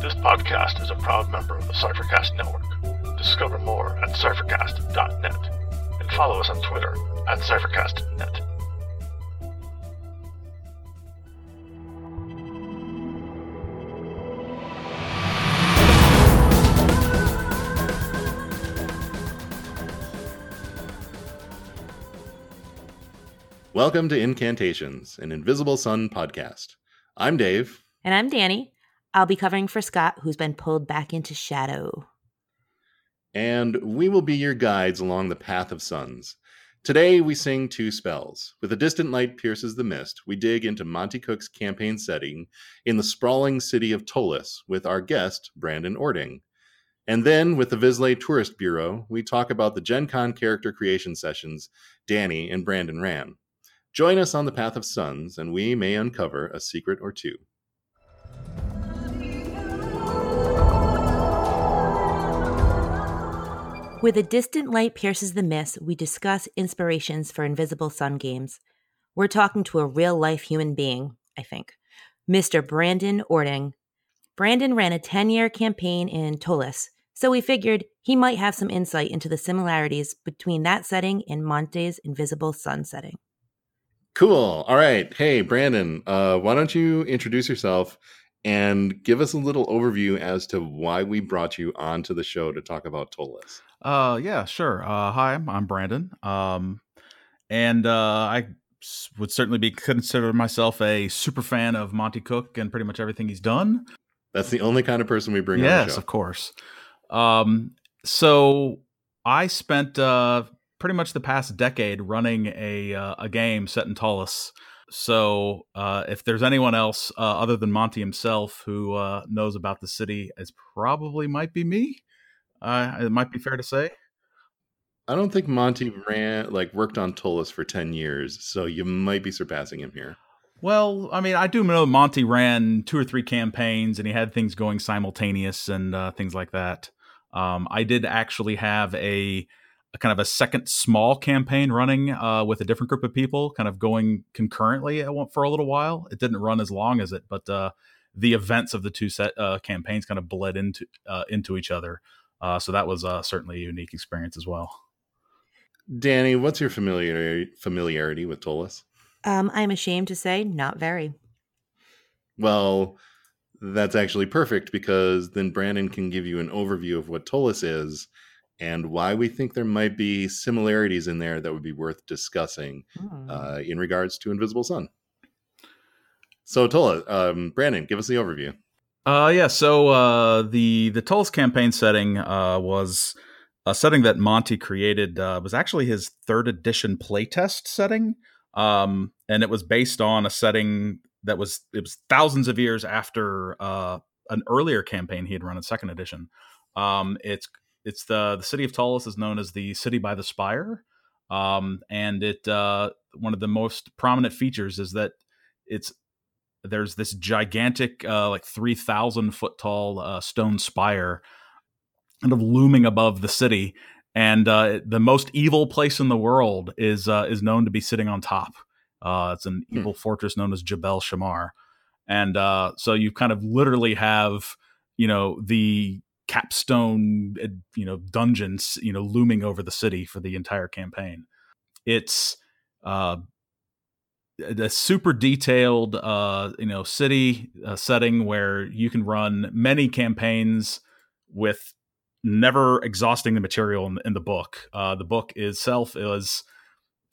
This podcast is a proud member of the Cyphercast Network. Discover more at cyphercast.net and follow us on Twitter at cyphercastnet. Welcome to Incantations, an Invisible Sun podcast. I'm Dave. And I'm Danny. I'll be covering for Scott, who's been pulled back into shadow. And we will be your guides along the path of suns. Today we sing two spells. With a distant light pierces the mist, we dig into Monte Cook's campaign setting in the sprawling city of Ptolus with our guest, Brandon Ording. And then, with the Vislae Tourist Bureau, we talk about the Gen Con character creation sessions Danny and Brandon ran. Join us on the path of suns, and we may uncover a secret or two. With a distant light pierces the mist, we discuss inspirations for Invisible Sun games. We're talking to a real life human being, I think, Mr. Brandon Ording. Brandon ran a 10 year campaign in Ptolus, so we figured he might have some insight into the similarities between that setting and Monte's Invisible Sun setting. Cool. All right. Hey, Brandon, uh, why don't you introduce yourself and give us a little overview as to why we brought you onto the show to talk about Ptolus? Uh, yeah, sure. Uh, hi, I'm Brandon. Um, and uh, I would certainly be consider myself a super fan of Monte Cook and pretty much everything he's done. That's the only kind of person we bring. Yes, of course. Um, so I spent uh, pretty much the past decade running a uh, a game set in Ptolus. So uh, if there's anyone else uh, other than Monte himself who uh, knows about the city, it probably might be me. Uh, it might be fair to say. I don't think Monte ran like worked on Ptolus for ten years, so you might be surpassing him here. Well, I mean, I do know Monte ran two or three campaigns, and he had things going simultaneous and uh, things like that. Um, I did actually have a a kind of a second small campaign running uh, with a different group of people, kind of going concurrently for a little while. It didn't run as long as it, but uh, the events of the two set uh, campaigns kind of bled into uh, into each other. Uh, so that was uh, certainly a unique experience as well. Danny, what's your familiarity familiarity with Ptolus? Um, I'm ashamed to say, not very. Well, that's actually perfect because then Brandon can give you an overview of what Ptolus is and why we think there might be similarities in there that would be worth discussing hmm. uh, in regards to Invisible Sun. So, Ptolus, um, Brandon, give us the overview. Uh, yeah. So uh, the the Ptolus campaign setting uh, was a setting that Monte created. Uh, was actually his third edition playtest setting, um, and it was based on a setting that was it was thousands of years after uh, an earlier campaign he had run in second edition. Um, it's it's the the city of Ptolus is known as the city by the spire, um, and it uh, one of the most prominent features is that it's there's this gigantic uh, like three thousand foot tall uh, stone spire, kind of looming above the city, and uh, the most evil place in the world is uh, is known to be sitting on top. Uh, it's an hmm. evil fortress known as Jabel Shammar, and so you kind of literally have you know the capstone you know dungeons you know looming over the city for the entire campaign it's uh a super detailed uh you know city uh, setting where you can run many campaigns with never exhausting the material in, in the book uh the book itself is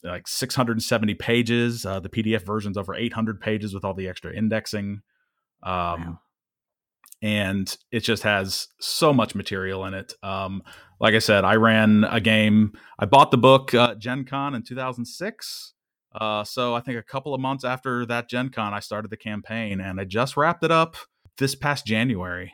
like 670 pages uh the pdf version's over 800 pages with all the extra indexing um wow and it just has so much material in it. Um, like I said, I ran a game. I bought the book uh, Gen Con in 2006. Uh, so I think a couple of months after that Gen Con, I started the campaign, and I just wrapped it up this past January.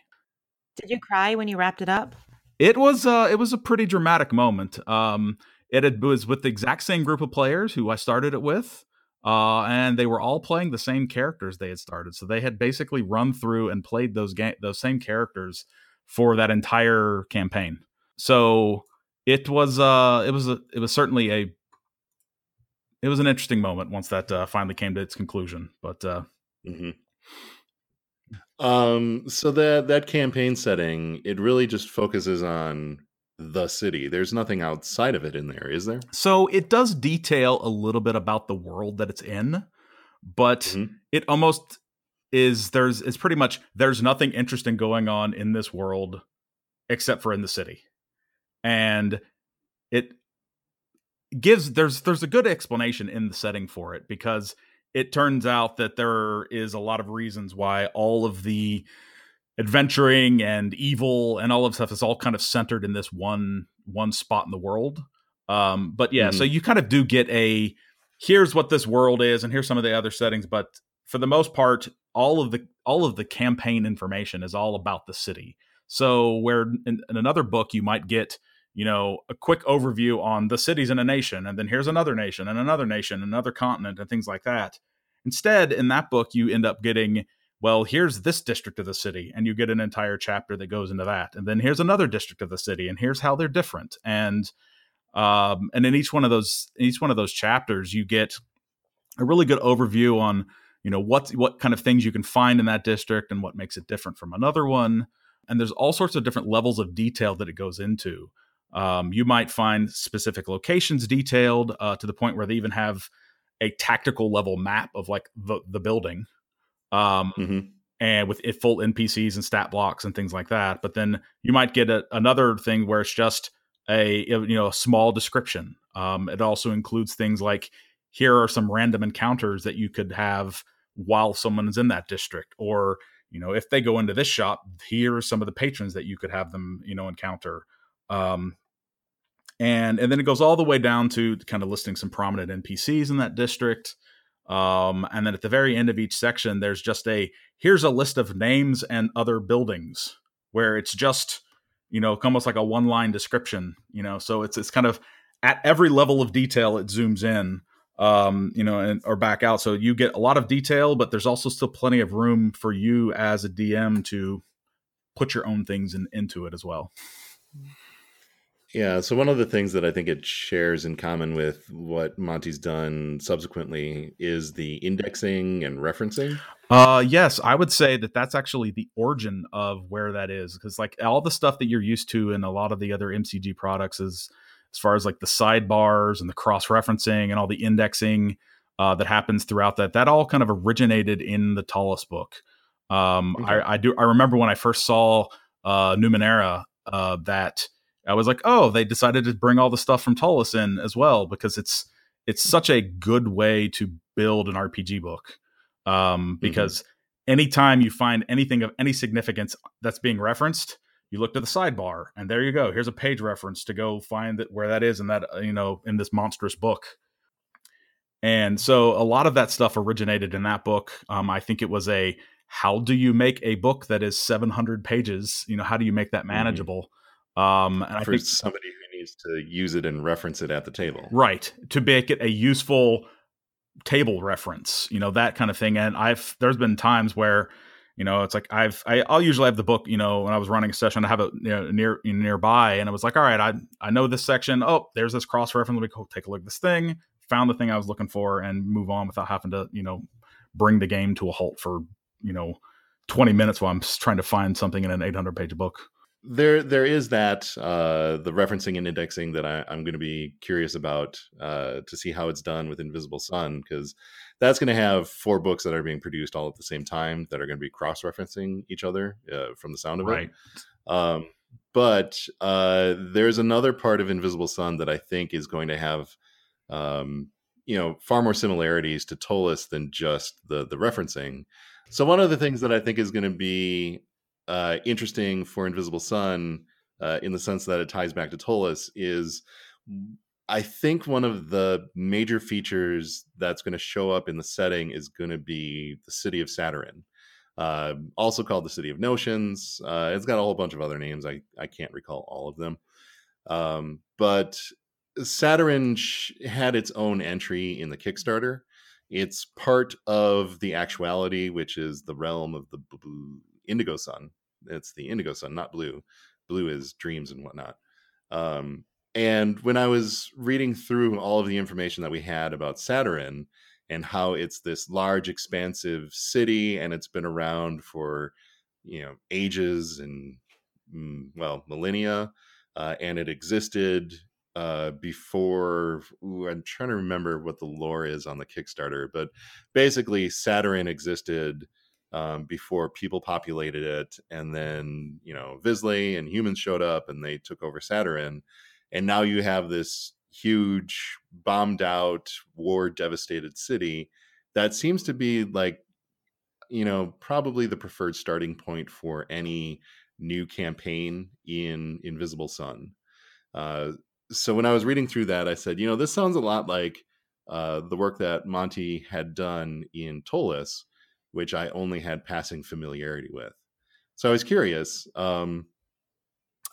Did you cry when you wrapped it up? It was uh, it was a pretty dramatic moment. Um, it, had, it was with the exact same group of players who I started it with uh, and they were all playing the same characters they had started. So they had basically run through and played those game those same characters for that entire campaign. So it was uh it was a, it was certainly a it was an interesting moment once that uh, finally came to its conclusion. But uh, mm-hmm. Um, so that that campaign setting, it really just focuses on the city. There's nothing outside of it in there, is there? So it does detail a little bit about the world that it's in, but Mhm. it almost is there's it's pretty much there's nothing interesting going on in this world except for in the city. And it gives there's there's a good explanation in the setting for it because it turns out that there is a lot of reasons why all of the adventuring and evil and all of stuff is all kind of centered in this one one spot in the world. Um, but yeah, so you kind of do get a here's what this world is, and here's some of the other settings. But for the most part, all of the all of the campaign information is all about the city. So where in, in another book you might get you know a quick overview on the cities in a nation, and then here's another nation and another nation, another continent, and things like that. Instead, in that book, you end up getting well, here's this district of the city, and you get an entire chapter that goes into that. And then here's another district of the city, and here's how they're different. And um, and in each one of those in each one of those chapters, you get a really good overview on you know what what kind of things you can find in that district and what makes it different from another one. And there's all sorts of different levels of detail that it goes into. Um, you might find specific locations detailed uh, to the point where they even have a tactical level map of like the the building um, Mhm. and with it full NPCs and stat blocks and things like that. But then you might get a, another thing where it's just a you know a small description. Um, it also includes things like here are some random encounters that you could have while someone is in that district, or you know if they go into this shop, here are some of the patrons that you could have them you know encounter. Um, and and then it goes all the way down to kind of listing some prominent NPCs in that district. Um, and then at the very end of each section, there's just a here's a list of names and other buildings where it's just you know almost like a one line description. You know, so it's it's kind of at every level of detail it zooms in. Um, you know, and or back out. So you get a lot of detail, but there's also still plenty of room for you as a DM to put your own things in, into it as well. Yeah, so one of the things that I think it shares in common with what Monte's done subsequently is the indexing and referencing. Uh, yes, I would say that that's actually the origin of where that is because like all the stuff that you're used to in a lot of the other MCG products is as far as like the sidebars and the cross referencing and all the indexing uh, that happens throughout that. That all kind of originated in the Ptolus book. Um, Okay. I, I do. I remember when I first saw uh, Numenera uh, that I was like, oh, they decided to bring all the stuff from Ptolus in as well because it's it's such a good way to build an RPG book. Um, because anytime you find anything of any significance that's being referenced, you look to the sidebar and there you go. Here's a page reference to go find that where that is in that uh, you know in this monstrous book. And so a lot of that stuff originated in that book. Um, I think it was a how do you make a book that is 700 pages? You know, how do you make that manageable? Um, and I for think somebody who needs to use it and reference it at the table. right to make it a useful table reference you know that kind of thing. And i've there's been times where you know it's like i've I, i'll usually have the book you know when i was running a session i have it you know, near nearby and it was like all right i i know this section. Oh there's this cross reference let me go take a look at this thing. Found the thing i was looking for and move on without having to you know bring the game to a halt for you know 20 minutes while i'm trying to find something in an 800 page book There, there is that uh, the referencing and indexing that I, I'm going to be curious about uh, to see how it's done with Invisible Sun because that's going to have four books that are being produced all at the same time that are going to be cross-referencing each other uh, from the sound of right it. Um, but uh, there's another part of Invisible Sun that I think is going to have, um, you know, far more similarities to Ptolus than just the the referencing. So one of the things that I think is going to be uh, interesting for Invisible Sun, uh, in the sense that it ties back to Ptolus, is I think one of the major features that's going to show up in the setting is going to be the city of Satyrine, uh, also called the city of Notions. Uh, it's got a whole bunch of other names. I I can't recall all of them, um, but Satyrine sh- had its own entry in the Kickstarter. It's part of the actuality, which is the realm of the indigo sun. It's the indigo sun, not blue. Blue is dreams and whatnot. Um, and when I was reading through all of the information that we had about Satyrine, and how it's this large, expansive city, and it's been around for you know ages and mm, well millennia, uh, and it existed uh, before. Ooh, I'm trying to remember what the lore is on the Kickstarter, but basically, Satyrine existed. Um, before people populated it, and then you know Vislae and humans showed up, and they took over Satyrine, and now you have this huge bombed out war devastated city that seems to be like you know probably the preferred starting point for any new campaign in invisible sun. Uh, so when i was reading through that i said you know this sounds a lot like uh, the work that Monte had done in Ptolus, which i only had passing familiarity with so i was curious um,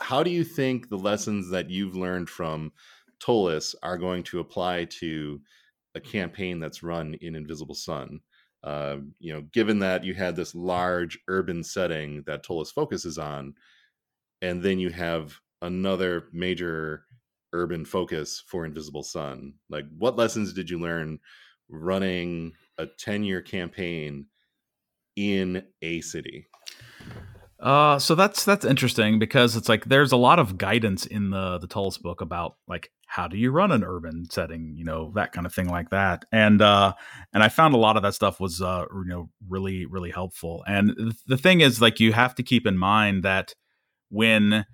how do you think the lessons that you've learned from Ptolus are going to apply to a campaign that's run in Invisible Sun. Uh, you know, given that you had this large urban setting that Ptolus focuses on, and then you have another major urban focus for Invisible Sun. Like, what lessons did you learn running a 10 year campaign in a city? Uh, so that's that's interesting because it's like there's a lot of guidance in the the Ptolus book about like how do you run an urban setting, you know, that kind of thing like that. And uh and I found a lot of that stuff was uh you know really really helpful. And the thing is like you have to keep in mind that when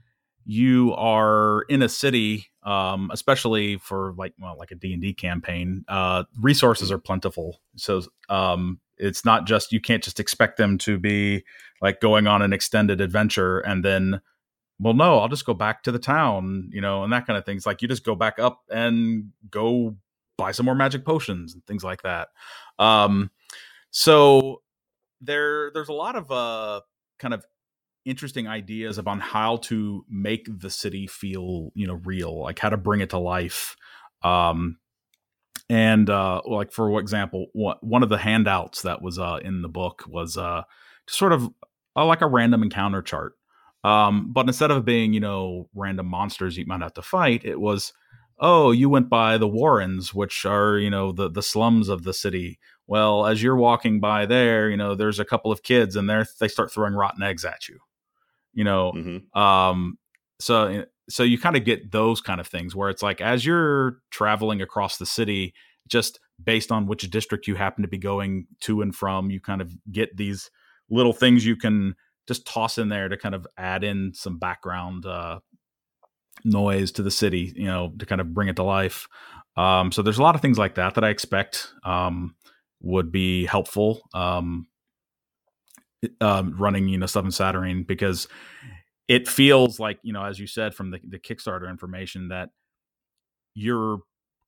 you are in a city um, especially for like well like a d&d campaign uh, resources are plentiful. So um, it's not just you can't just expect them to be like going on an extended adventure and then well no i'll just go back to the town you know and that kind of things. Like you just go back up and go buy some more magic potions and things like that. Um so there there's a lot of uh kind of interesting ideas about how to make the city feel you know real like how to bring it to life um and uh, like for example, one of the handouts that was uh, in the book was uh, sort of uh, like a random encounter chart. Um, but instead of being, you know, random monsters you might have to fight, it was, oh, you went by the Warrens, which are, you know, the the slums of the city. Well, as you're walking by there, you know, there's a couple of kids, and they they start throwing rotten eggs at you. You know, mm-hmm. um, so so you kind of get those kind of things where it's like as you're traveling across the city just based on which district you happen to be going to and from you kind of get these little things you can just toss in there to kind of add in some background uh, noise to the city you know to kind of bring it to life um, so there's a lot of things like that that i expect um, would be helpful um, um running you know stuff in Satyrine because it feels like you know as you said from the, the kickstarter information that you're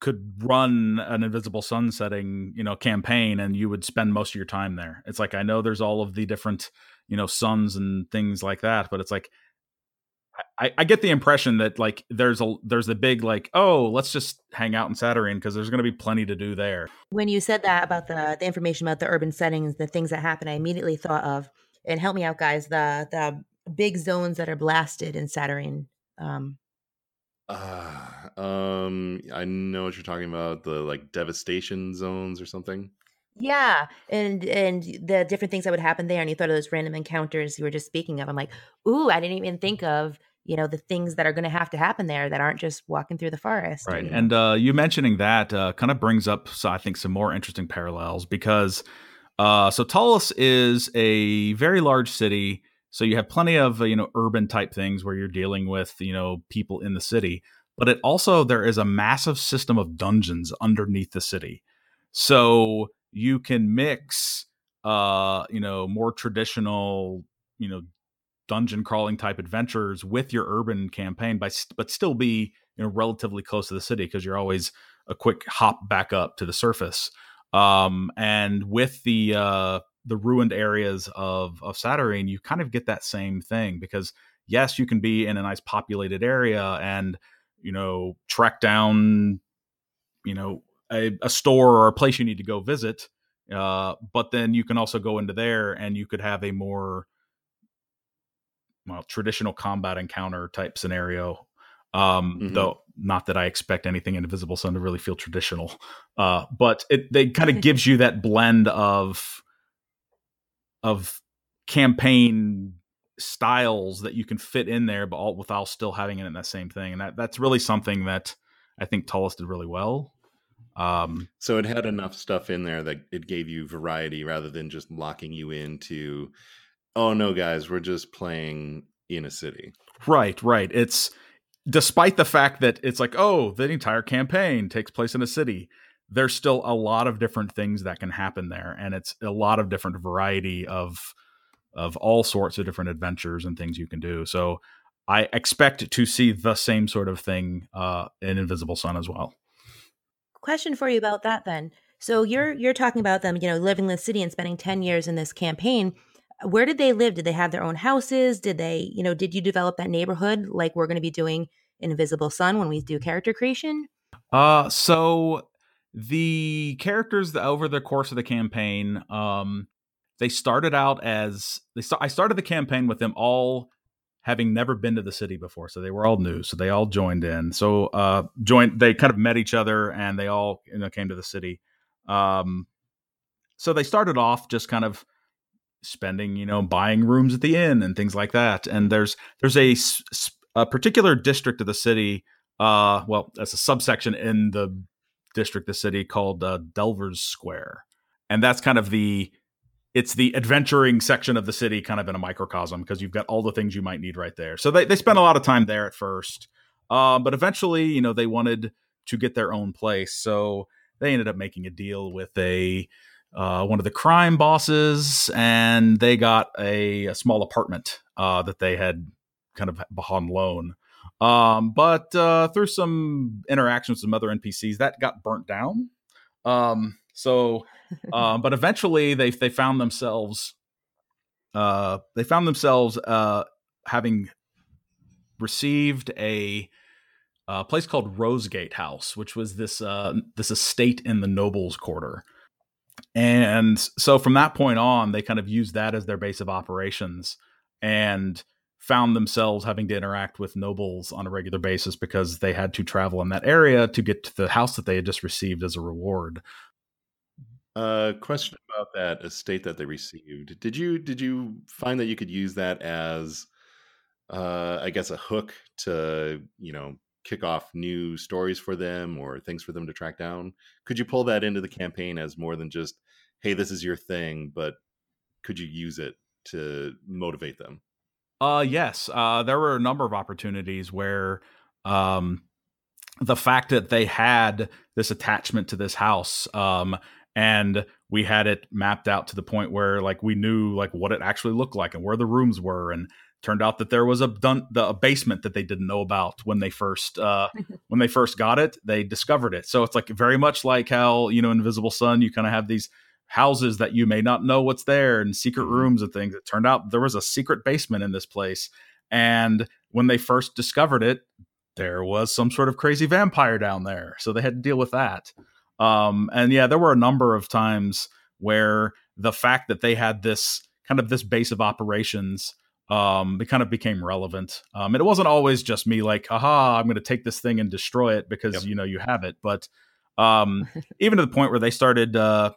could run an invisible sun setting you know campaign and you would spend most of your time there. It's like i know there's all of the different you know suns and things like that but it's like I, I get the impression that like there's a there's a big like oh let's just hang out in Satyrine because there's going to be plenty to do there. When you said that about the the information about the urban settings, the things that happen, I immediately thought of and help me out, guys. The the big zones that are blasted in Satyrine. Um, uh, um, I know what you're talking about. The like devastation zones or something. Yeah, and and the different things that would happen there, and you thought of those random encounters you were just speaking of. I'm like, ooh, I didn't even think of you know the things that are going to have to happen there that aren't just walking through the forest. Right, you know? and uh, you mentioning that uh, kind of brings up, so I think, some more interesting parallels because uh, so Ptolus is a very large city so you have plenty of uh, you know urban type things where you're dealing with you know people in the city, but it also there is a massive system of dungeons underneath the city. So you can mix uh you know more traditional you know dungeon crawling type adventures with your urban campaign by but still be you know relatively close to the city because you're always a quick hop back up to the surface. Um and with the uh the ruined areas of of Satyrine, you kind of get that same thing because yes, you can be in a nice populated area and you know track down you know a, a store or a place you need to go visit, uh, but then you can also go into there and you could have a more well traditional combat encounter type scenario. Um, mm-hmm. Though not that I expect anything in Invisible Sun to really feel traditional, uh, but it they kind of gives you that blend of of campaign styles that you can fit in there, but all without still having it in that same thing, and that that's really something that I think Ptolus did really well. Um, so it had enough stuff in there that it gave you variety rather than just locking you into, oh no, guys, we're just playing in a city. Right, right. It's despite the fact that it's like, oh, the entire campaign takes place in a city. There's still a lot of different things that can happen there, and it's a lot of different variety of of all sorts of different adventures and things you can do. So I expect to see the same sort of thing uh, in Invisible Sun as well. Question for you about that then. So you're you're talking about them, you know, living in the city and spending 10 years in this campaign where did they live? Did they have their own houses? Did they, you know, did you develop that neighborhood like we're going to be doing in Invisible Sun when we do character creation? Uh, so the characters over the course of the campaign, um, they started out as they. St- I started the campaign with them all having never been to the city before, so they were all new. So they all joined in. So uh, joined. They kind of met each other, and they all you know came to the city. Um, so they started off just kind of spending, you know, buying rooms at the inn and things like that. And there's there's a, a particular district of the city, uh, well, that's a subsection in the district, of the city called uh, Delvers Square, and that's kind of the it's the adventuring section of the city, kind of in a microcosm, because you've got all the things you might need right there. So they they spent a lot of time there at first, uh, but eventually, you know, they wanted to get their own place, so they ended up making a deal with a uh, one of the crime bosses, and they got a, a small apartment uh, that they had kind of on loan. Um, but uh, through some interactions with some other NPCs, that got burnt down. Um, so, um, but eventually they they found themselves uh, they found themselves uh, having received a, a place called Rosegate House, which was this uh, this estate in the nobles' quarter. And so from that point on, they kind of used that as their base of operations and found themselves having to interact with nobles on a regular basis because they had to travel in that area to get to the house that they had just received as a reward. Uh, question about that estate that they received. Did you did you find that you could use that as, uh, I guess, a hook to you know kick off new stories for them or things for them to track down? Could you pull that into the campaign as more than just, hey, this is your thing, but could you use it to motivate them? Uh yes. Uh there were a number of opportunities where um the fact that they had this attachment to this house um and we had it mapped out to the point where like we knew like what it actually looked like and where the rooms were and turned out that there was a dun- the, a basement that they didn't know about when they first uh, when they first got it. They discovered it, so it's like very much like how you know Invisible Sun. You kind of have these houses that you may not know what's there and secret mm-hmm. rooms and things. It turned out there was a secret basement in this place, and when they first discovered it, there was some sort of crazy vampire down there, so they had to deal with that. Um, and yeah, there were a number of times where the fact that they had this kind of this base of operations um, it kind of became relevant. Um, and it wasn't always just me like, aha, I'm going to take this thing and destroy it because yep. you know you have it. But um, even to the point where they started, uh,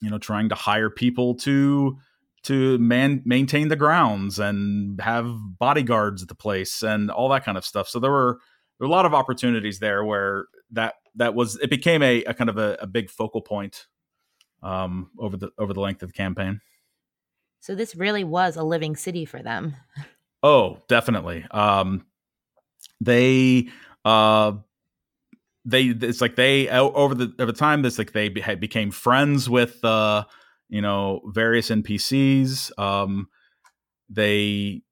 you know, trying to hire people to to man maintain the grounds and have bodyguards at the place and all that kind of stuff. So there were there were a lot of opportunities there where that that was it became a, a kind of a, a big focal point um, over the over the length of the campaign. So this really was a living city for them. Oh, definitely. Um, they uh, they it's like they over the over time this like they became friends with uh, you know various NPCs. Um, they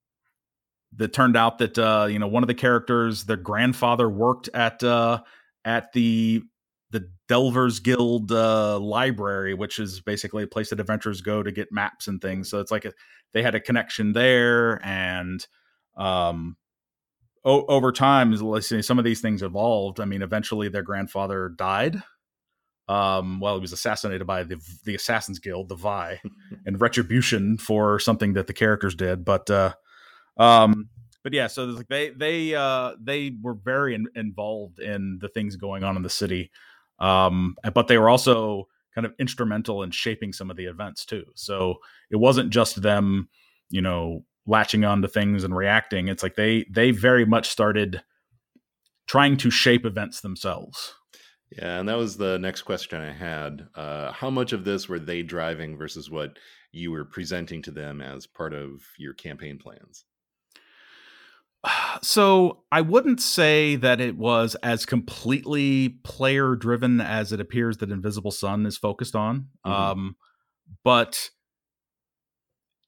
that turned out that uh, you know one of the characters, their grandfather worked at uh, at the the Delvers Guild uh, library, which is basically a place that adventurers go to get maps and things. So it's like a, they had a connection there, and um, o- over time, let's say some of these things evolved. I mean, eventually their grandfather died. Um, well, he was assassinated by the the Assassins Guild, the Vai, and retribution for something that the characters did. But uh, um, but yeah, so like they they uh they were very in, involved in the things going on in the city, um, but they were also kind of instrumental in shaping some of the events too. So it wasn't just them, you know, latching on to things and reacting. It's like they they very much started trying to shape events themselves. Yeah, and that was the next question I had. Uh, how much of this were they driving versus what you were presenting to them as part of your campaign plans? So I wouldn't say that it was as completely player driven as it appears that Invisible Sun is focused on. Mm-hmm. Um, but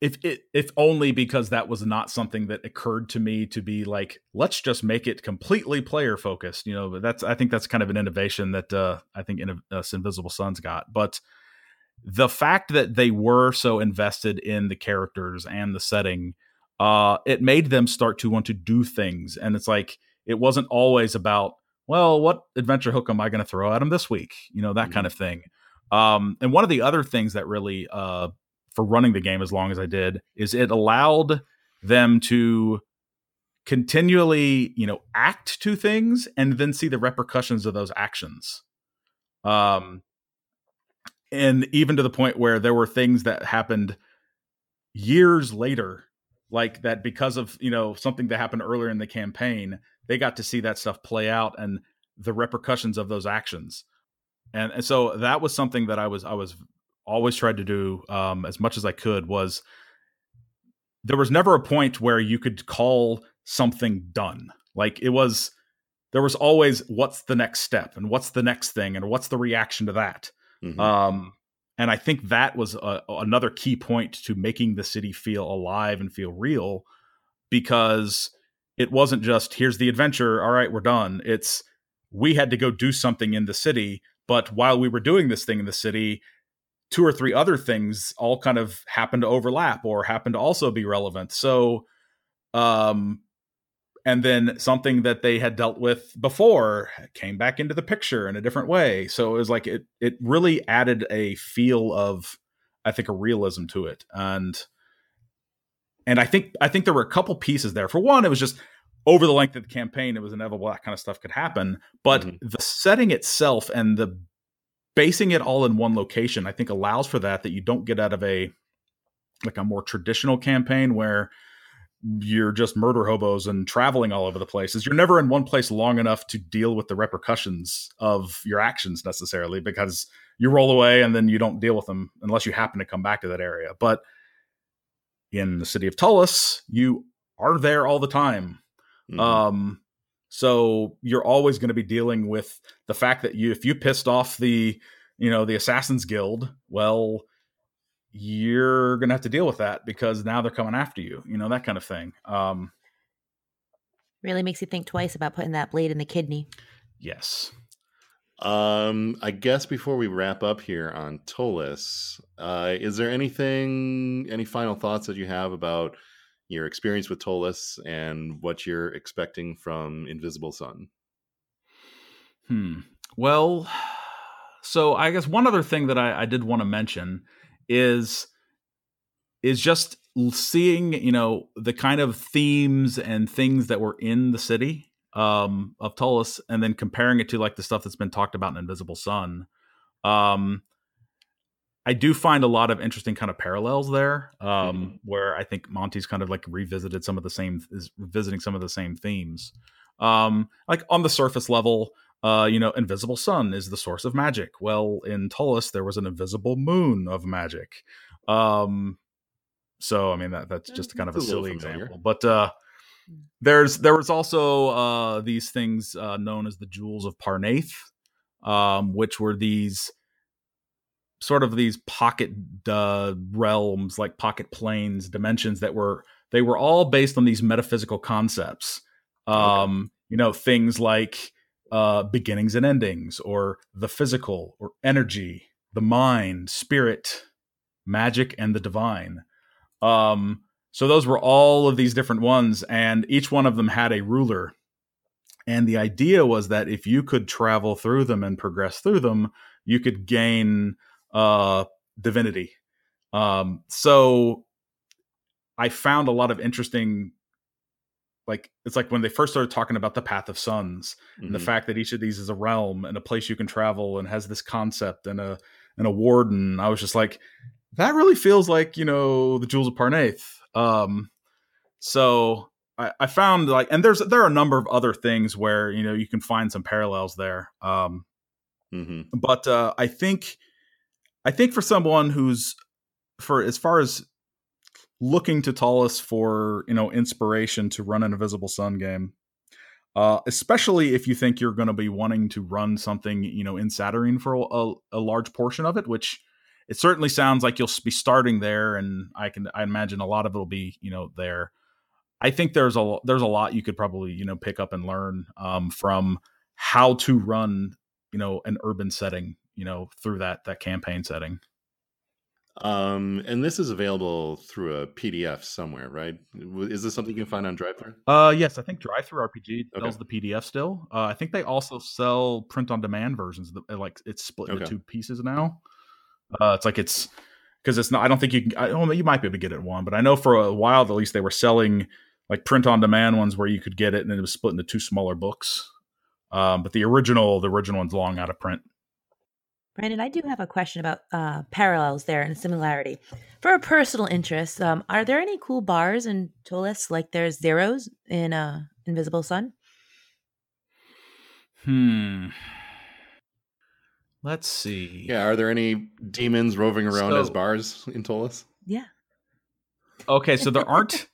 if it if only because that was not something that occurred to me to be like let's just make it completely player focused you know that's i think that's kind of an innovation that uh i think in, uh, invisible suns got but the fact that they were so invested in the characters and the setting uh it made them start to want to do things and it's like it wasn't always about well what adventure hook am i going to throw at them this week you know that mm-hmm. kind of thing um and one of the other things that really uh for running the game as long as I did is it allowed them to continually, you know, act to things and then see the repercussions of those actions. Um and even to the point where there were things that happened years later like that because of, you know, something that happened earlier in the campaign, they got to see that stuff play out and the repercussions of those actions. And, and so that was something that I was I was always tried to do um, as much as I could was there was never a point where you could call something done. Like it was, there was always what's the next step and what's the next thing and what's the reaction to that. Mm-hmm. Um, and I think that was a, another key point to making the city feel alive and feel real because it wasn't just here's the adventure, all right, we're done. It's we had to go do something in the city, but while we were doing this thing in the city, two or three other things all kind of happen to overlap or happen to also be relevant. So, um, and then something that they had dealt with before came back into the picture in a different way. So it was like it it really added a feel of, I think, a realism to it, and and I think I think there were a couple pieces there. For one, it was just over the length of the campaign, it was inevitable that kind of stuff could happen. But mm-hmm. the setting itself and the basing it all in one location, I think allows for that that you don't get out of a like a more traditional campaign where you're just murder hobos and traveling all over the places. You're never in one place long enough to deal with the repercussions of your actions necessarily because you roll away and then you don't deal with them unless you happen to come back to that area. But in the city of Ptolus, you are there all the time. Mm-hmm. Um, so you're always going to be dealing with the fact that you, if you pissed off the, you know, the Assassins Guild, well, you're going to have to deal with that because now they're coming after you, you know, that kind of thing. Um, really makes you think twice about putting that blade in the kidney. Yes. Um, I guess before we wrap up here on Ptolus, uh, is there anything, any final thoughts that you have about your experience with Ptolus and what you're expecting from Invisible Sun. Hmm. Well, so I guess one other thing that I, I did want to mention is is just seeing you know the kind of themes and things that were in the city um, of Ptolus, and then comparing it to like the stuff that's been talked about in Invisible Sun. Um, I do find a lot of interesting kind of parallels there, um, mm-hmm. where I think Monte's kind of like revisited some of the same, is revisiting some of the same themes. Um, like on the surface level, uh, you know, invisible sun is the source of magic. Well, in Ptolus, there was an invisible moon of magic. Um, so I mean that that's just kind of a, a silly example, but uh, there's there was also uh, these things uh, known as the jewels of Parnaith, um, which were these sort of these pocket uh, realms, like pocket planes, dimensions that were they were all based on these metaphysical concepts. Um, okay. You know, things like uh, beginnings and endings, or the physical, or energy, the mind, spirit, magic, and the divine. Um, so those were all of these different ones, and each one of them had a ruler. And the idea was that if you could travel through them and progress through them, you could gain uh, divinity. Um, so I found a lot of interesting like it's like when they first started talking about the Path of Suns and the Mhm. fact that each of these is a realm and a place you can travel and has this concept and a and a warden. I was just like, that really feels like you know the Jewels of Parnaith. Um, so I, I found like, and there's there are a number of other things where you know you can find some parallels there. Um, Mhm. but uh, I think I think for someone who's for as far as looking to Ptolus for you know inspiration to run an Invisible Sun game, uh, especially if you think you're going to be wanting to run something you know in Satyrine for a, a large portion of it, which it certainly sounds like you'll be starting there, and I can I imagine a lot of it will be you know there. I think there's a there's a lot you could probably you know pick up and learn um, from how to run you know an urban setting you know through that that campaign setting. Um, and this is available through a PDF somewhere, right? Is this something you can find on DriveThru? Uh, yes, I think DriveThru RPG Okay. sells the PDF still. Uh, I think they also sell print on demand versions. That, uh, like it's split into Okay. two pieces now. Uh, it's like it's because it's not. I don't think you can. I, oh, you might be able to get it one, but I know for a while at least they were selling like print on demand ones where you could get it and it was split into two smaller books. Um, but the original, the original one's long out of print. Brandon, I do have a question about uh, parallels there and similarity. For a personal interest, um, are there any cool bars in Ptolus like there's zeros in uh, Invisible Sun? Hmm. Let's see. Yeah. Are there any demons roving around as bars in Ptolus? Yeah. Okay, so there aren't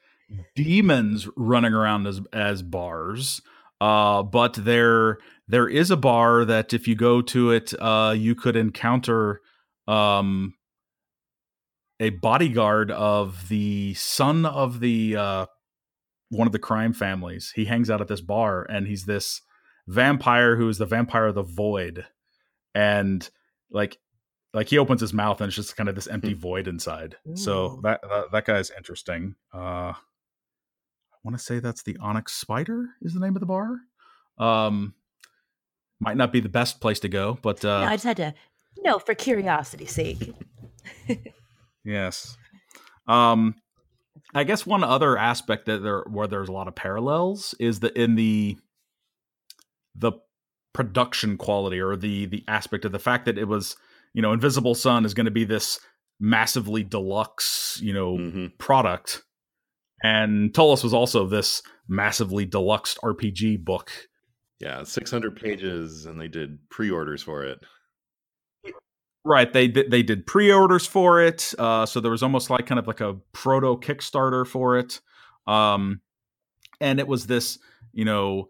demons running around as as bars, uh, but there there is a bar that if you go to it, uh, you could encounter um, a bodyguard of the son of the uh, one of the crime families. He hangs out at this bar, and he's this vampire who is the vampire of the void, and like like he opens his mouth and it's just kind of this empty void inside. So Ooh. that, that that guy's interesting. Uh, want to say that's the Onyx Spider is the name of the bar. Um, might not be the best place to go, but uh, no, I just had to, no, for curiosity's sake. Yes. Um I guess one other aspect that there where there's a lot of parallels is that in the the production quality or the the aspect of the fact that it was, you know, Invisible Sun is going to be this massively deluxe, you know, hmm product. And Ptolus was also this massively deluxe RPG book. Yeah, 600 pages, and they did pre-orders for it. Right, they did they did pre-orders for it, uh, so there was almost like kind of like a proto Kickstarter for it, um, and it was this you know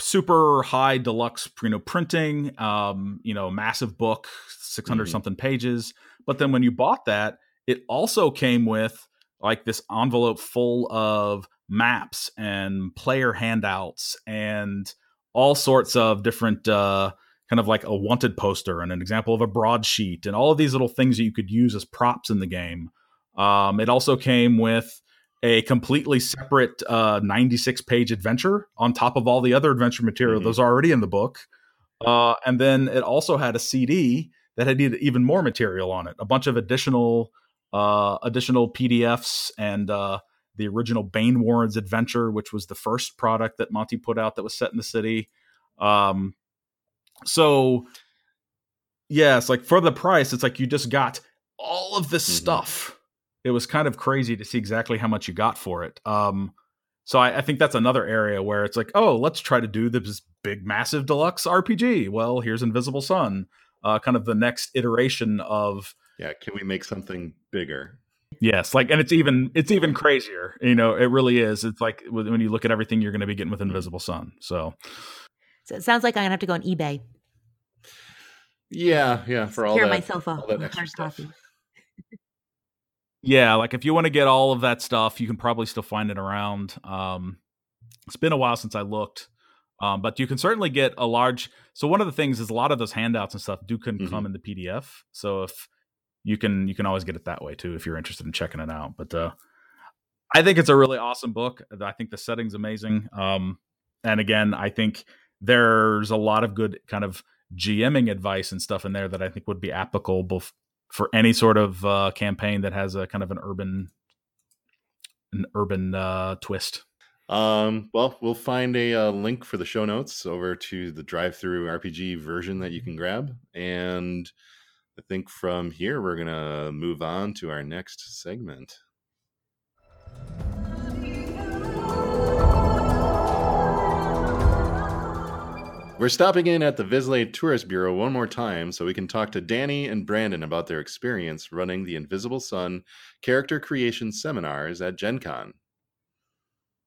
super high deluxe you know printing, um, you know massive book, six hundred Mhm. something pages. But then when you bought that, it also came with like this envelope full of maps and player handouts and all sorts of different. Uh, kind of like a wanted poster and an example of a broadsheet and all of these little things that you could use as props in the game. Um, it also came with a completely separate uh, 96 page adventure on top of all the other adventure material Mhm. that's already in the book. Uh, and then it also had a CD that had even more material on it, a bunch of additional uh, additional PDFs and uh, the original Banewarrens Adventure, which was the first product that Monte put out that was set in the city. Um, so yes, like for the price, it's like you just got all of this Mhm. stuff. It was kind of crazy to see exactly how much you got for it. Um, so I, I think that's another area where it's like, oh, let's try to do this big, massive deluxe RPG. Well, here's Invisible Sun, uh, kind of the next iteration of Yeah, can we make something bigger? yes, like, and it's even it's even crazier. You know, it really is. It's like when when you look at everything you're going to be getting with Invisible Sun. So So it sounds like I'm going to have to go on eBay. Yeah, yeah, for all Secure that, myself a all that extra stuff. copy. Yeah, like if you want to get all of that stuff, you can probably still find it around. Um, it's been a while since I looked, um, but you can certainly get a large. So one of the things is a lot of those handouts and stuff do can Mhm. come in the PDF. So if you can, you can always get it that way too if you're interested in checking it out. But uh, I think it's a really awesome book. I think the setting's amazing. Um, and again, I think there's a lot of good kind of GMing advice and stuff in there that I think would be applicable for any sort of uh, campaign that has a kind of an urban, an urban uh, twist. Um, well, we'll find a uh, link for the show notes over to the drive-through RPG version that you can grab, and I think from here we're gonna move on to our next segment. We're stopping in at the Vislae Tourist Bureau one more time so we can talk to Danny and Brandon about their experience running the Invisible Sun character creation seminars at Gen Con.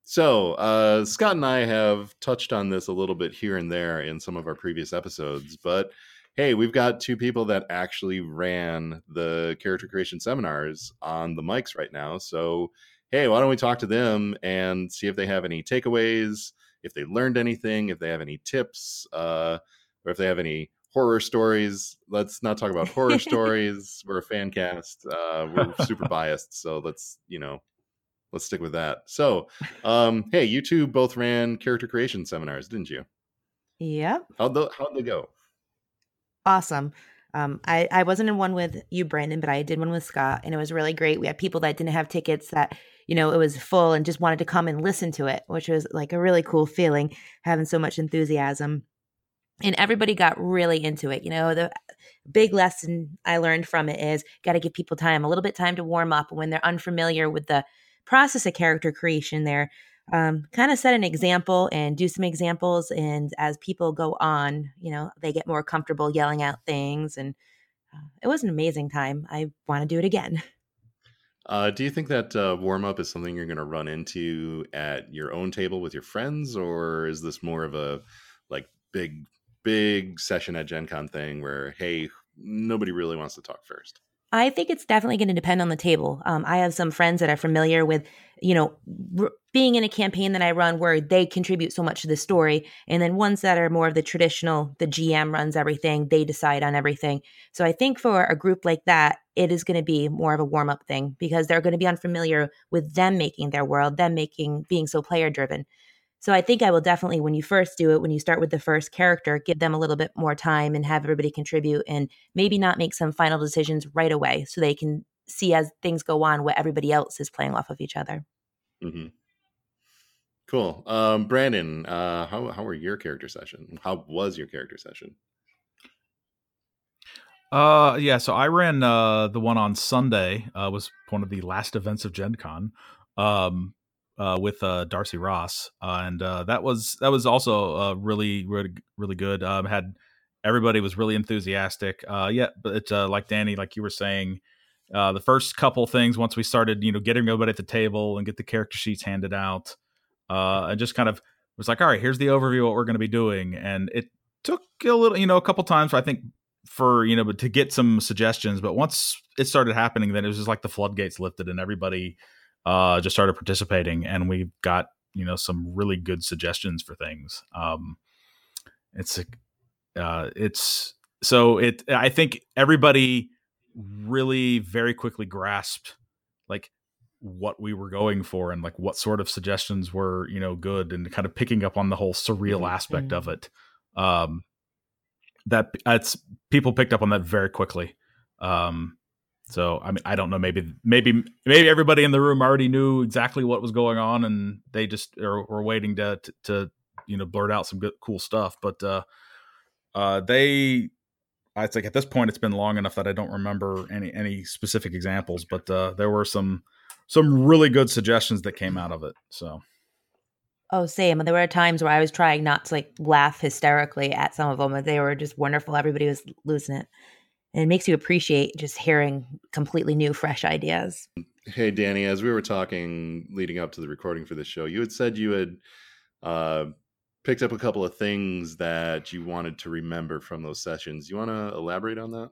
So, uh, Scott and I have touched on this a little bit here and there in some of our previous episodes, but hey, we've got two people that actually ran the character creation seminars on the mics right now. So, hey, why don't we talk to them and see if they have any takeaways, if they learned anything, if they have any tips, uh, or if they have any horror stories. Let's not talk about horror stories. We're a fan cast. Uh, we're super biased. So let's, you know, let's stick with that. So, um, hey, you two both ran character creation seminars, didn't you? Yep. How'd, the, how'd they go? Awesome. Um, I, I wasn't in one with you, Brandon, but I did one with Scott, and it was really great. We had people that didn't have tickets that, you know, it was full and just wanted to come and listen to it, which was like a really cool feeling, having so much enthusiasm. And everybody got really into it. You know, the big lesson I learned from it is got to give people time, a little bit time to warm up when they're unfamiliar with the process of character creation there um, kind of set an example and do some examples and as people go on you know they get more comfortable yelling out things and uh, it was an amazing time. I want to do it again. Uh, do you think that uh, warm up is something you're going to run into at your own table with your friends or is this more of a like big big session at gen con thing where hey nobody really wants to talk first I think it's definitely going to depend on the table. Um, I have some friends that are familiar with, you know, r- being in a campaign that I run where they contribute so much to the story, and then ones that are more of the traditional, the GM runs everything, they decide on everything. So I think for a group like that, it is going to be more of a warm up thing because they're going to be unfamiliar with them making their world, them making being so player driven. So I think I will definitely, when you first do it, when you start with the first character, give them a little bit more time and have everybody contribute and maybe not make some final decisions right away so they can see as things go on what everybody else is playing off of each other. Mm-hmm. Cool. Um, Brandon, uh, how, how were your character session? How was your character session? Uh, yeah, so I ran uh, the one on Sunday, uh, was one of the last events of Gen Con. Um, uh, with uh, Darcy Ross, uh, and uh, that was that was also uh, really really really good. Um, had everybody was really enthusiastic. Uh, yeah, but like Danny, like you were saying, the first couple things once we started, you know, getting everybody at the table and get the character sheets handed out, and just kind of was like, all right, here's the overview what we're going to be doing, and it took a little, you know, a couple times I think for you know, but to get some suggestions. But once it started happening, then it was just like the floodgates lifted and everybody uh, just started participating, and we got you know some really good suggestions for things. Um, it's a, uh, it's so it. I think everybody really very quickly grasped like what we were going for and like what sort of suggestions were you know good and kind of picking up on the whole surreal mm-hmm. aspect of it um that it's people picked up on that very quickly um so I mean, I don't know. Maybe, maybe, maybe everybody in the room already knew exactly what was going on, and they just are, were waiting to, to, to you know blurt out some good, cool stuff. But uh, uh, they, I think at this point it's been long enough that I don't remember any any specific examples. But uh, there were some some really good suggestions that came out of it. So. Oh, same. There were times where I was trying not to like laugh hysterically at some of them, but they were just wonderful. Everybody was losing it and it makes you appreciate just hearing completely new fresh ideas. Hey danny as we were talking leading up to the recording for this show you had said you had uh, picked up a couple of things that you wanted to remember from those sessions. You want to elaborate on that?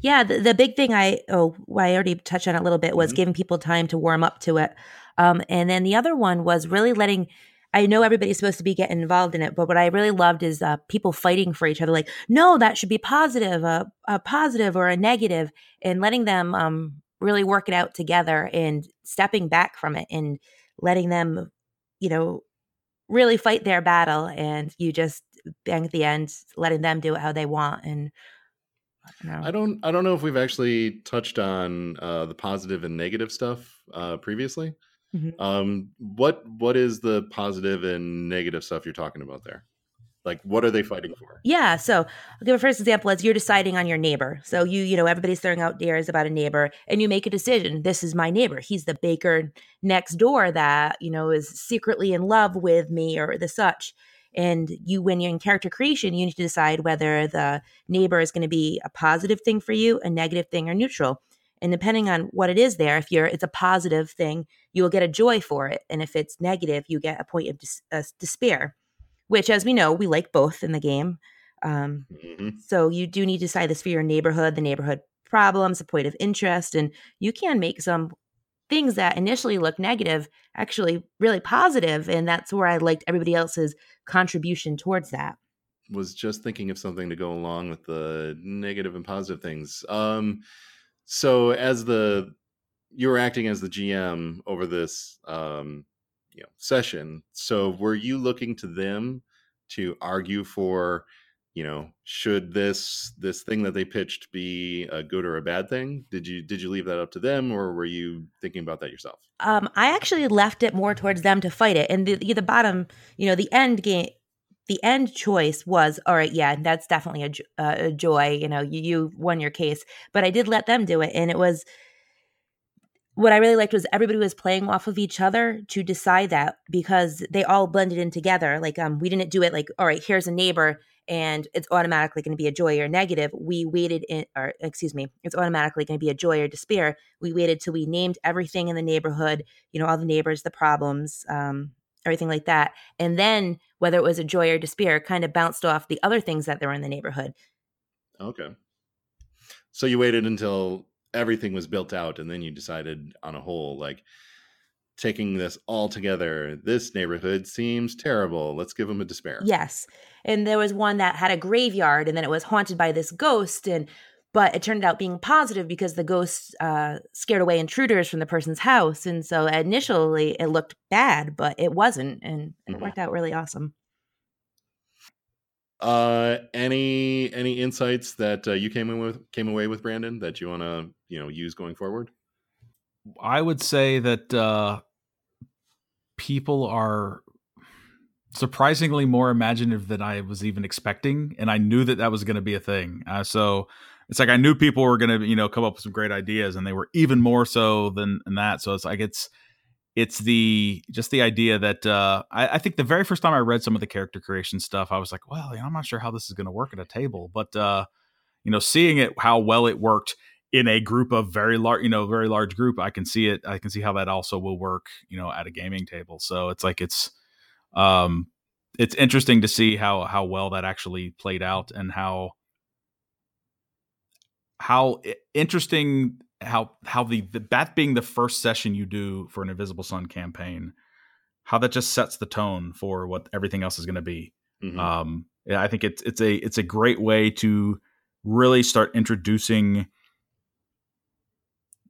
Yeah the, the big thing i oh i already touched on a little bit was mm-hmm. giving people time to warm up to it. Um, and then the other one was really letting I know everybody's supposed to be getting involved in it, but what I really loved is uh, people fighting for each other. Like, no, that should be positive, a, a positive or a negative, and letting them um, really work it out together and stepping back from it and letting them, you know, really fight their battle. And you just bang at the end, letting them do it how they want. And I don't, I don't know if we've actually touched on uh, the positive and negative stuff uh, previously. Mhm. Um, what what is the positive and negative stuff you're talking about there? Like, what are they fighting for? Yeah. So I'll give a first example as you're deciding on your neighbor. So you, you know, everybody's throwing out dares about a neighbor and you make a decision. This is my neighbor. He's the baker next door that, you know, is secretly in love with me or the such. And you, when you're in character creation, you need to decide whether the neighbor is going to be a positive thing for you, a negative thing, or neutral. And depending on what it is there, if you're it's a positive thing, you will get a joy for it. And if it's negative, you get a point of dis- uh, despair which, as we know, we like both in the game. Um, Mhm. so you do need to decide this for your neighborhood, the neighborhood problems, a point of interest, and you can make some things that initially look negative actually really positive, and that's where I liked everybody else's contribution towards that. Was just thinking of something to go along with the negative and positive things. Um, so as the you were acting as the GM over this um, you know session. So were you looking to them to argue for, you know, should this this thing that they pitched be a good or a bad thing? Did you did you leave that up to them, or were you thinking about that yourself? Um, I actually left it more towards them to fight it, and the the bottom, you know, the end game. The end choice was all right. Yeah, that's definitely a, uh, a joy. You know, you, you won your case, but I did let them do it, and it was what I really liked was everybody was playing off of each other to decide that because they all blended in together. Like um, we didn't do it like, all right, here's a neighbor and it's automatically going to be a joy or negative. We waited in, or excuse me, it's automatically going to be a joy or despair. We waited till we named everything in the neighborhood, you know, all the neighbors, the problems, um, everything like that. And then whether it was a joy or despair kind of bounced off the other things that there were in the neighborhood. Okay. So you waited until everything was built out and then you decided on a whole like taking this all together this neighborhood seems terrible let's give them a despair Yes. And there was one that had a graveyard and then it was haunted by this ghost and but it turned out being positive because the ghost uh, scared away intruders from the person's house. And so initially it looked bad, but it wasn't. And it Mhm. worked out really awesome. Uh any any insights that uh, you came in with came away with brandon that you want to you know use going forward I would say that uh, people are surprisingly more imaginative than I was even expecting, and I knew that that was going to be a thing. Uh, so it's like I knew people were going to, you know, come up with some great ideas, and they were even more so than, than that. So it's like it's it's the just the idea that uh, I, I think the very first time I read some of the character creation stuff, I was like, well, you know, I'm not sure how this is going to work at a table, but uh, you know, seeing it how well it worked in a group of very large, you know, very large group, I can see it. I can see how that also will work, you know, at a gaming table. So it's like it's, um, it's interesting to see how how well that actually played out and how how interesting how how the, the that being the first session you do for an Invisible Sun campaign, how that just sets the tone for what everything else is going to be. Mhm. Um, I think it's it's a it's a great way to really start introducing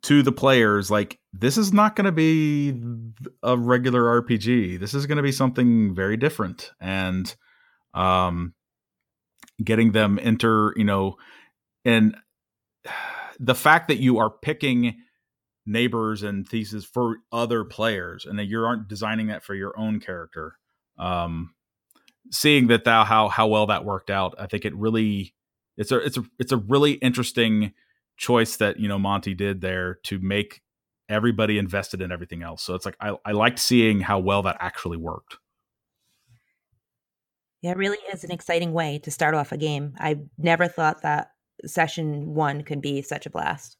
to the players like this is not going to be a regular RPG. This is going to be something very different, and um, getting them enter you know, and the fact that you are picking neighbors and theses for other players and that you aren't designing that for your own character um seeing that thou how how well that worked out i think it really it's a it's a it's a really interesting choice that you know Monte did there to make everybody invested in everything else so it's like i, I liked seeing how well that actually worked Yeah, it really is an exciting way to start off a game. I never thought that session one could be such a blast.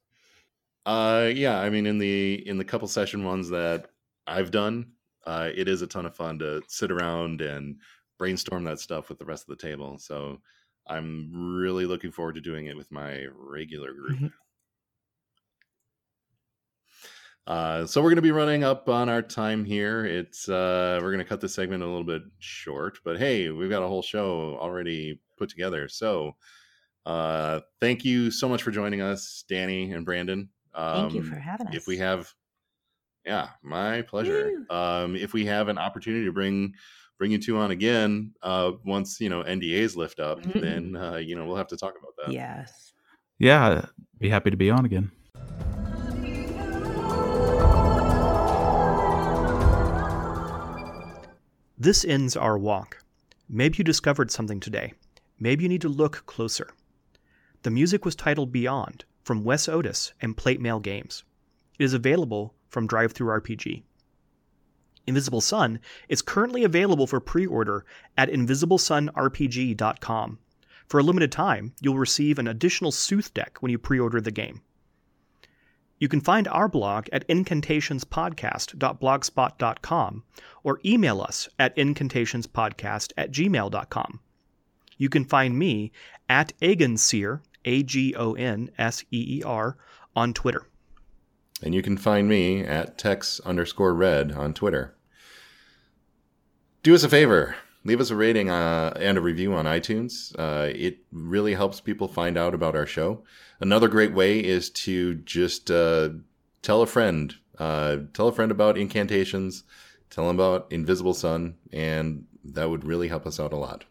Uh, yeah, I mean, in the in the couple session ones that I've done, uh, it is a ton of fun to sit around and brainstorm that stuff with the rest of the table. So I'm really looking forward to doing it with my regular group. Mhm. Uh, so we're going to be running up on our time here. It's uh, we're going to cut this segment a little bit short, but hey, we've got a whole show already put together. So uh, thank you so much for joining us, Danny and Brandon. Um, Thank you for having us. if we have yeah my pleasure um if we have an opportunity to bring bring you two on again uh once you know ndas lift up Mhm. then uh you know we'll have to talk about that Yes. yeah be happy to be on again This ends our walk. Maybe you discovered something today. Maybe you need to look closer. The music was titled Beyond from Wes Otis and Plate Mail Games. It is available from DriveThruRPG. Invisible Sun is currently available for pre order at invisiblesunrpg.com. For a limited time, you'll receive an additional Sooth deck when you pre order the game. You can find our blog at incantationspodcast.blogspot.com or email us at incantationspodcast at gmail.com. You can find me at Agonseer, A G O N S E E R, on Twitter. And you can find me at tex underscore red on Twitter. Do us a favor. Leave us a rating uh, and a review on iTunes. Uh, it really helps people find out about our show. Another great way is to just uh, tell a friend. Uh, tell a friend about incantations. Tell them about Invisible Sun, and that would really help us out a lot.